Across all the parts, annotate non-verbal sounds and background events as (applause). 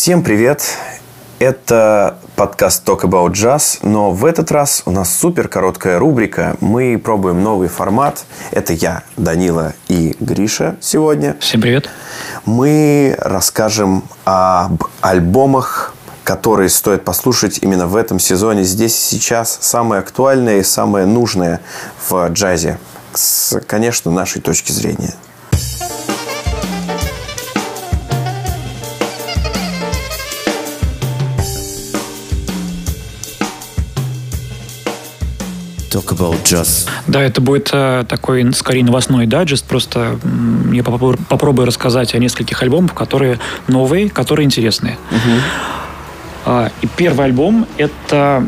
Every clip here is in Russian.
Всем привет! Это подкаст Talk About Jazz, но в этот раз у нас супер короткая рубрика. Мы пробуем новый формат. Это я, Данила и Гриша сегодня. Всем привет! Мы расскажем об альбомах, которые стоит послушать именно в этом сезоне, здесь и сейчас, самые актуальные и самые нужные в джазе, с, конечно, нашей точки зрения. Talk about jazz. Да, это будет э, такой, скорее, новостной дайджест. Просто я попробую, попробую рассказать о нескольких альбомах, которые новые, которые интересные. Угу. И первый альбом – это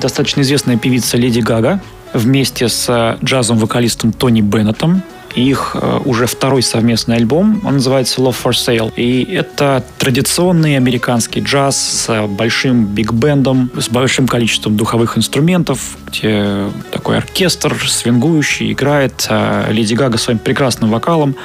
достаточно известная певица Леди Гага вместе с э, джазом-вокалистом Тони Беннетом их э, уже второй совместный альбом, он называется Love for Sale. И это традиционный американский джаз с большим биг-бендом, с большим количеством духовых инструментов, где такой оркестр свингующий играет а Леди Гага своим прекрасным вокалом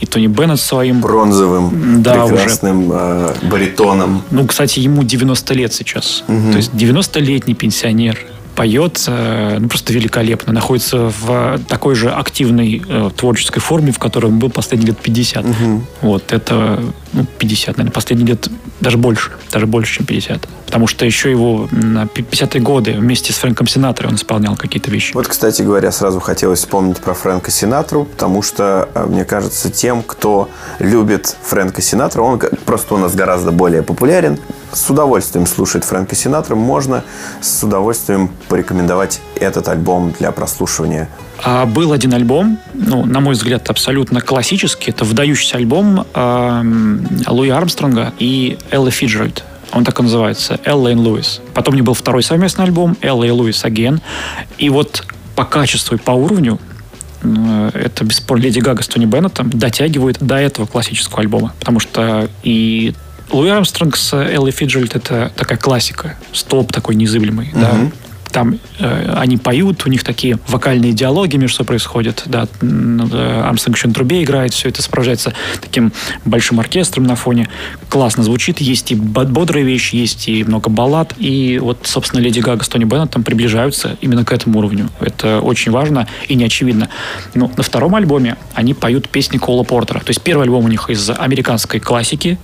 и Тони Беннет своим... Бронзовым, да, прекрасным уже. Э, баритоном. Ну, кстати, ему 90 лет сейчас. Угу. То есть 90-летний пенсионер поет ну, просто великолепно, находится в такой же активной э, творческой форме, в которой он был последние лет 50. Угу. Вот это ну, 50, наверное, последние лет даже больше, даже больше, чем 50. Потому что еще его на 50-е годы вместе с Фрэнком Синатрой он исполнял какие-то вещи. Вот, кстати говоря, сразу хотелось вспомнить про Фрэнка Синатру, потому что, э, мне кажется, тем, кто любит Фрэнка Синатра, он просто у нас гораздо более популярен. С удовольствием слушает Фрэнка Синатра. Можно с удовольствием порекомендовать этот альбом для прослушивания а был один альбом, ну, на мой взгляд, абсолютно классический. Это выдающийся альбом э, Луи Армстронга и Эллы Фиджеральд. Он так и называется. Элла и Луис. Потом у них был второй совместный альбом Элла и Луис Again. И вот по качеству и по уровню э, это бесспорно Леди Гага с Тони Беннетом дотягивает до этого классического альбома. Потому что и Луи Армстронг с Эллой Фиджеральд это такая классика. Стоп такой незыблемый. Uh-huh. Да там э, они поют, у них такие вокальные диалоги между собой происходят, да, Армстронг еще на трубе играет, все это сопровождается таким большим оркестром на фоне, классно звучит, есть и бодрые вещи, есть и много баллад, и вот, собственно, Леди Гага с Тони Беннетом приближаются именно к этому уровню. Это очень важно и не очевидно. Но на втором альбоме они поют песни Кола Портера. То есть первый альбом у них из американской классики,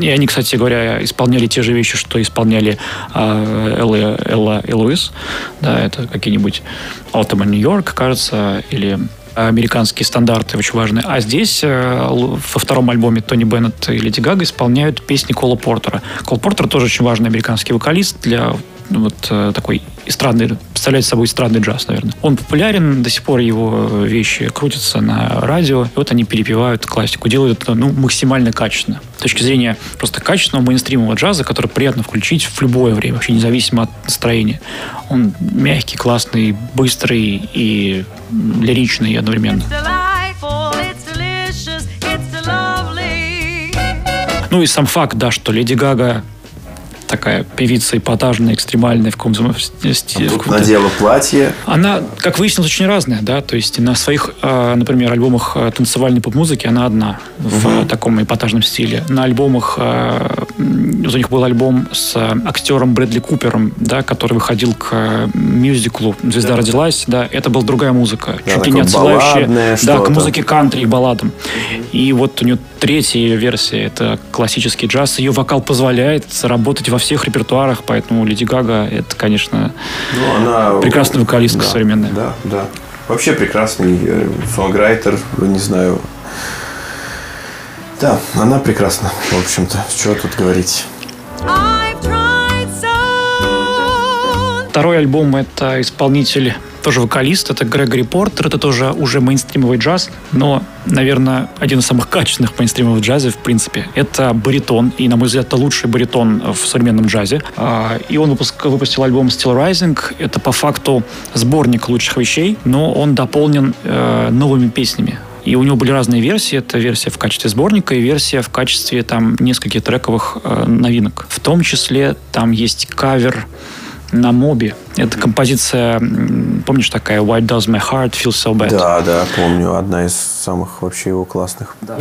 и они, кстати говоря, исполняли те же вещи, что исполняли э, Элла, Элла и Луис. Да, это какие-нибудь Autumn Нью-Йорк, кажется, или американские стандарты очень важны. А здесь э, во втором альбоме Тони Беннет и Леди Гага исполняют песни Кола Портера. Кол Портер тоже очень важный американский вокалист для ну, вот э, такой эстрадный, представляет собой эстрадный джаз, наверное. Он популярен, до сих пор его вещи крутятся на радио, и вот они перепевают классику, делают это ну, максимально качественно. С точки зрения просто качественного мейнстримового джаза, который приятно включить в любое время, вообще независимо от настроения. Он мягкий, классный, быстрый и лиричный одновременно. Ну и сам факт, да, что Леди Гага такая певица эпатажная, экстремальная в каком-то стиле. А надела платье. Она, как выяснилось, очень разная, да, то есть на своих, а, например, альбомах а, танцевальной поп-музыки она одна в угу. таком эпатажном стиле. На альбомах, у них был альбом с актером Брэдли Купером, да, который выходил к мюзиклу «Звезда да. родилась», да, это была другая музыка, да, чуть ли не отсылающая да, к музыке кантри и балладам. И вот у нее третья версия, это классический джаз, ее вокал позволяет работать во всех репертуарах, поэтому Леди Гага это, конечно, ну, она... прекрасная вокалистка да, современная. Да, да. Вообще прекрасный э, сонграйтер, не знаю. Да, она прекрасна, в общем-то. Что тут говорить? Второй альбом – это исполнитель тоже вокалист, это Грегори Портер, это тоже уже мейнстримовый джаз, но, наверное, один из самых (laughs) качественных мейнстримовых джазов, в принципе. Это баритон, и, на мой взгляд, это лучший баритон в современном джазе. А, и он выпуск, выпустил альбом Still Rising. Это, по факту, сборник лучших вещей, но он дополнен э, новыми песнями. И у него были разные версии. Это версия в качестве сборника и версия в качестве там нескольких трековых э, новинок. В том числе там есть кавер на мобе. Это композиция, помнишь, такая «Why does my heart feel so bad?» Да, да, помню. Одна из самых вообще его классных. Да.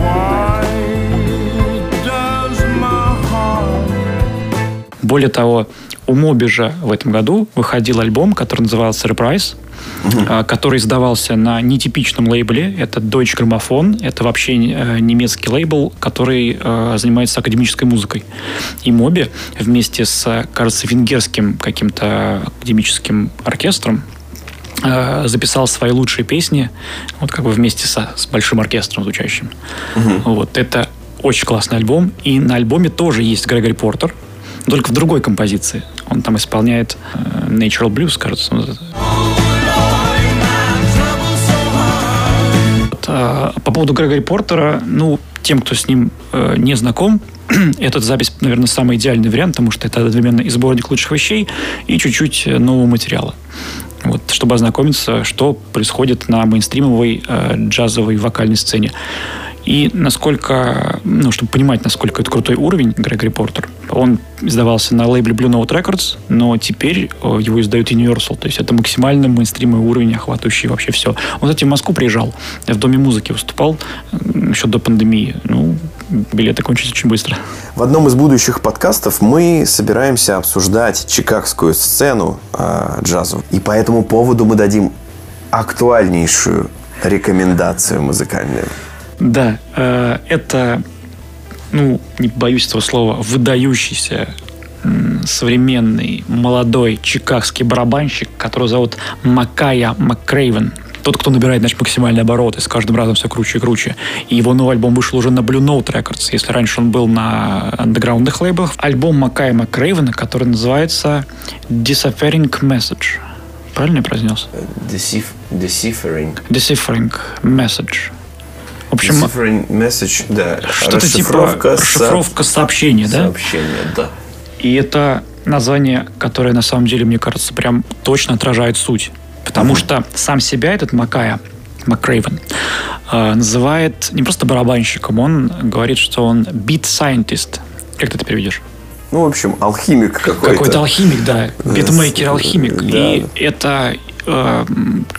Более того, у Моби же в этом году выходил альбом, который назывался Surprise, угу. который издавался на нетипичном лейбле. Это Deutsche Grammophon. Это вообще э, немецкий лейбл, который э, занимается академической музыкой. И Моби вместе с, кажется, венгерским каким-то академическим оркестром э, записал свои лучшие песни, вот как бы вместе со, с большим оркестром звучащим. Угу. Вот это очень классный альбом. И на альбоме тоже есть Грегори Портер, только в другой композиции. Он там исполняет Natural Blues, кажется. По поводу Грегори Портера, ну, тем, кто с ним э, не знаком, (clears throat) этот запись, наверное, самый идеальный вариант, потому что это одновременно и сборник лучших вещей, и чуть-чуть нового материала. Вот, чтобы ознакомиться, что происходит на мейнстримовой э, джазовой вокальной сцене. И насколько, ну, чтобы понимать, насколько это крутой уровень, Грегори Портер, он издавался на лейбле Blue Note Records, но теперь э, его издают Universal, то есть это максимально мейнстримовый уровень, охватывающий вообще все. Он, кстати, в Москву приезжал, в Доме музыки выступал еще до пандемии. Ну, билеты кончились очень быстро. В одном из будущих подкастов мы собираемся обсуждать чикагскую сцену э, джазу. И по этому поводу мы дадим актуальнейшую рекомендацию музыкальную. Да, э, это, ну, не боюсь этого слова, выдающийся современный молодой чикагский барабанщик, которого зовут Макая Маккрейвен. Тот, кто набирает, значит, максимальные обороты, с каждым разом все круче и круче. И его новый альбом вышел уже на Blue Note Records, если раньше он был на андеграундных лейблах. Альбом Макая Маккрейвена, который называется Deciphering Message. Правильно я произнес? Decif deciphering. Deciphering Message. В общем, message, да. Что-то типа расшифровка сообщения, да? Сообщение, да. И это название, которое на самом деле, мне кажется, прям точно отражает суть. Потому mm-hmm. что сам себя этот Макайя Макрейвен, э, называет не просто барабанщиком, он говорит, что он beat scientist. Как ты это переведешь? Ну, в общем, алхимик какой-то. Какой-то алхимик, да. Битмейкер, алхимик. Да. И это Э,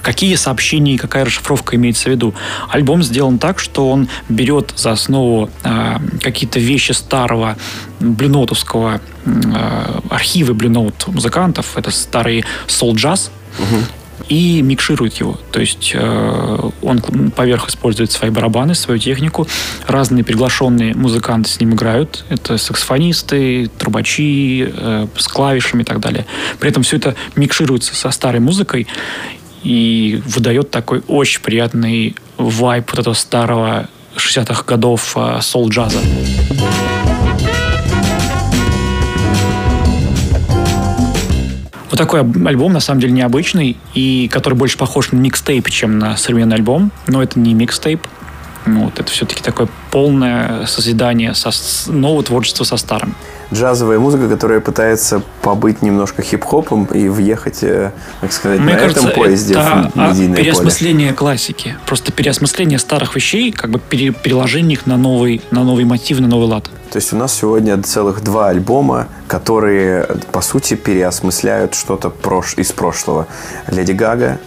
какие сообщения и какая расшифровка имеется в виду. Альбом сделан так, что он берет за основу э, какие-то вещи старого блюнотовского э, архивы блюнот музыкантов. Это старый сол-джаз. Угу и микширует его. То есть э, он поверх использует свои барабаны, свою технику. Разные приглашенные музыканты с ним играют. Это саксофонисты, трубачи э, с клавишами и так далее. При этом все это микшируется со старой музыкой и выдает такой очень приятный вайб вот этого старого 60-х годов э, сол-джаза. Вот такой альбом, на самом деле, необычный, и который больше похож на микстейп, чем на современный альбом. Но это не микстейп. Вот, это все-таки такое полное созидание со, нового творчества со старым джазовая музыка, которая пытается побыть немножко хип-хопом и въехать, э, так сказать, Мне на кажется, этом поезде это в медийное переосмысление поле. классики. Просто переосмысление старых вещей, как бы пере, переложение их на новый, на новый мотив, на новый лад. То есть у нас сегодня целых два альбома, которые, по сути, переосмысляют что-то прош... из прошлого. Леди Гага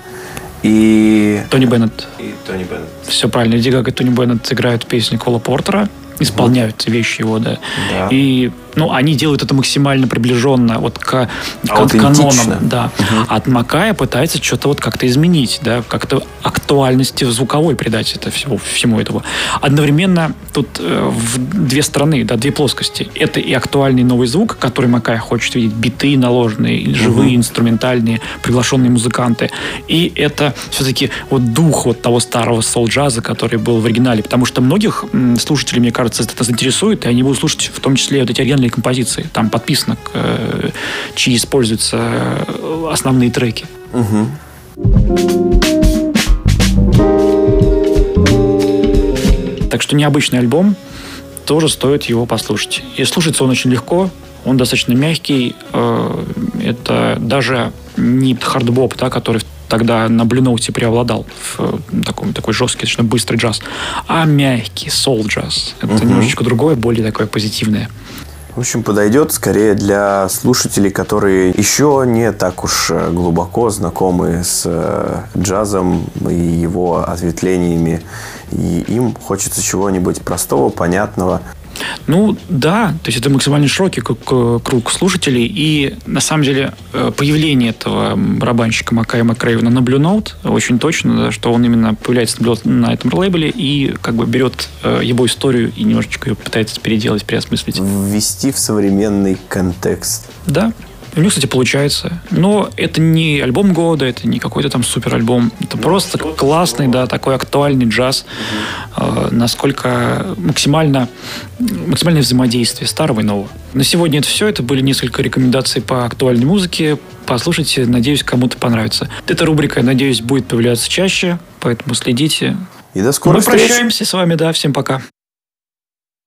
и... Тони Беннет. И Тони Беннет. Все правильно. Леди Гага и Тони Беннет играют песни Кола Портера исполняют вот. вещи его, да. да. И ну, они делают это максимально приближенно вот к, к канонам. Да. Угу. От Макая пытается что-то вот как-то изменить, да, как-то актуальности звуковой придать это всего, всему этому. Одновременно тут э, в две стороны, да, две плоскости. Это и актуальный новый звук, который Макая хочет видеть, биты наложенные, живые, угу. инструментальные, приглашенные музыканты. И это все-таки вот дух вот того старого соул-джаза, который был в оригинале. Потому что многих слушателей, мне кажется, это заинтересует, и они будут слушать в том числе вот эти оригинальные отдельные композиции. Там подписано, э, чьи используются э, основные треки. Угу. Так что необычный альбом, тоже стоит его послушать. И слушается он очень легко, он достаточно мягкий. Э, это даже не хардбоп, да, который тогда на Blue Note'е преобладал в таком, такой жесткий, достаточно быстрый джаз, а мягкий соул-джаз. Это угу. немножечко другое, более такое позитивное. В общем, подойдет скорее для слушателей, которые еще не так уж э, глубоко знакомы с э, джазом и его ответвлениями. И им хочется чего-нибудь простого, понятного. Ну, да, то есть это максимально широкий круг слушателей, и на самом деле э, появление этого барабанщика Макая Макрейвена на Blue Note очень точно, да, что он именно появляется на этом лейбле и как бы берет э, его историю и немножечко ее пытается переделать, переосмыслить. Ввести в современный контекст. Да, у него, кстати, получается. Но это не альбом года, это не какой-то там супер альбом. Это ну, просто классный, да, такой актуальный джаз. Э, насколько максимально, максимальное взаимодействие старого и нового. На сегодня это все. Это были несколько рекомендаций по актуальной музыке. Послушайте, надеюсь, кому-то понравится. Эта рубрика, надеюсь, будет появляться чаще, поэтому следите. И до скорых Мы встреч. прощаемся с вами, да. Всем пока.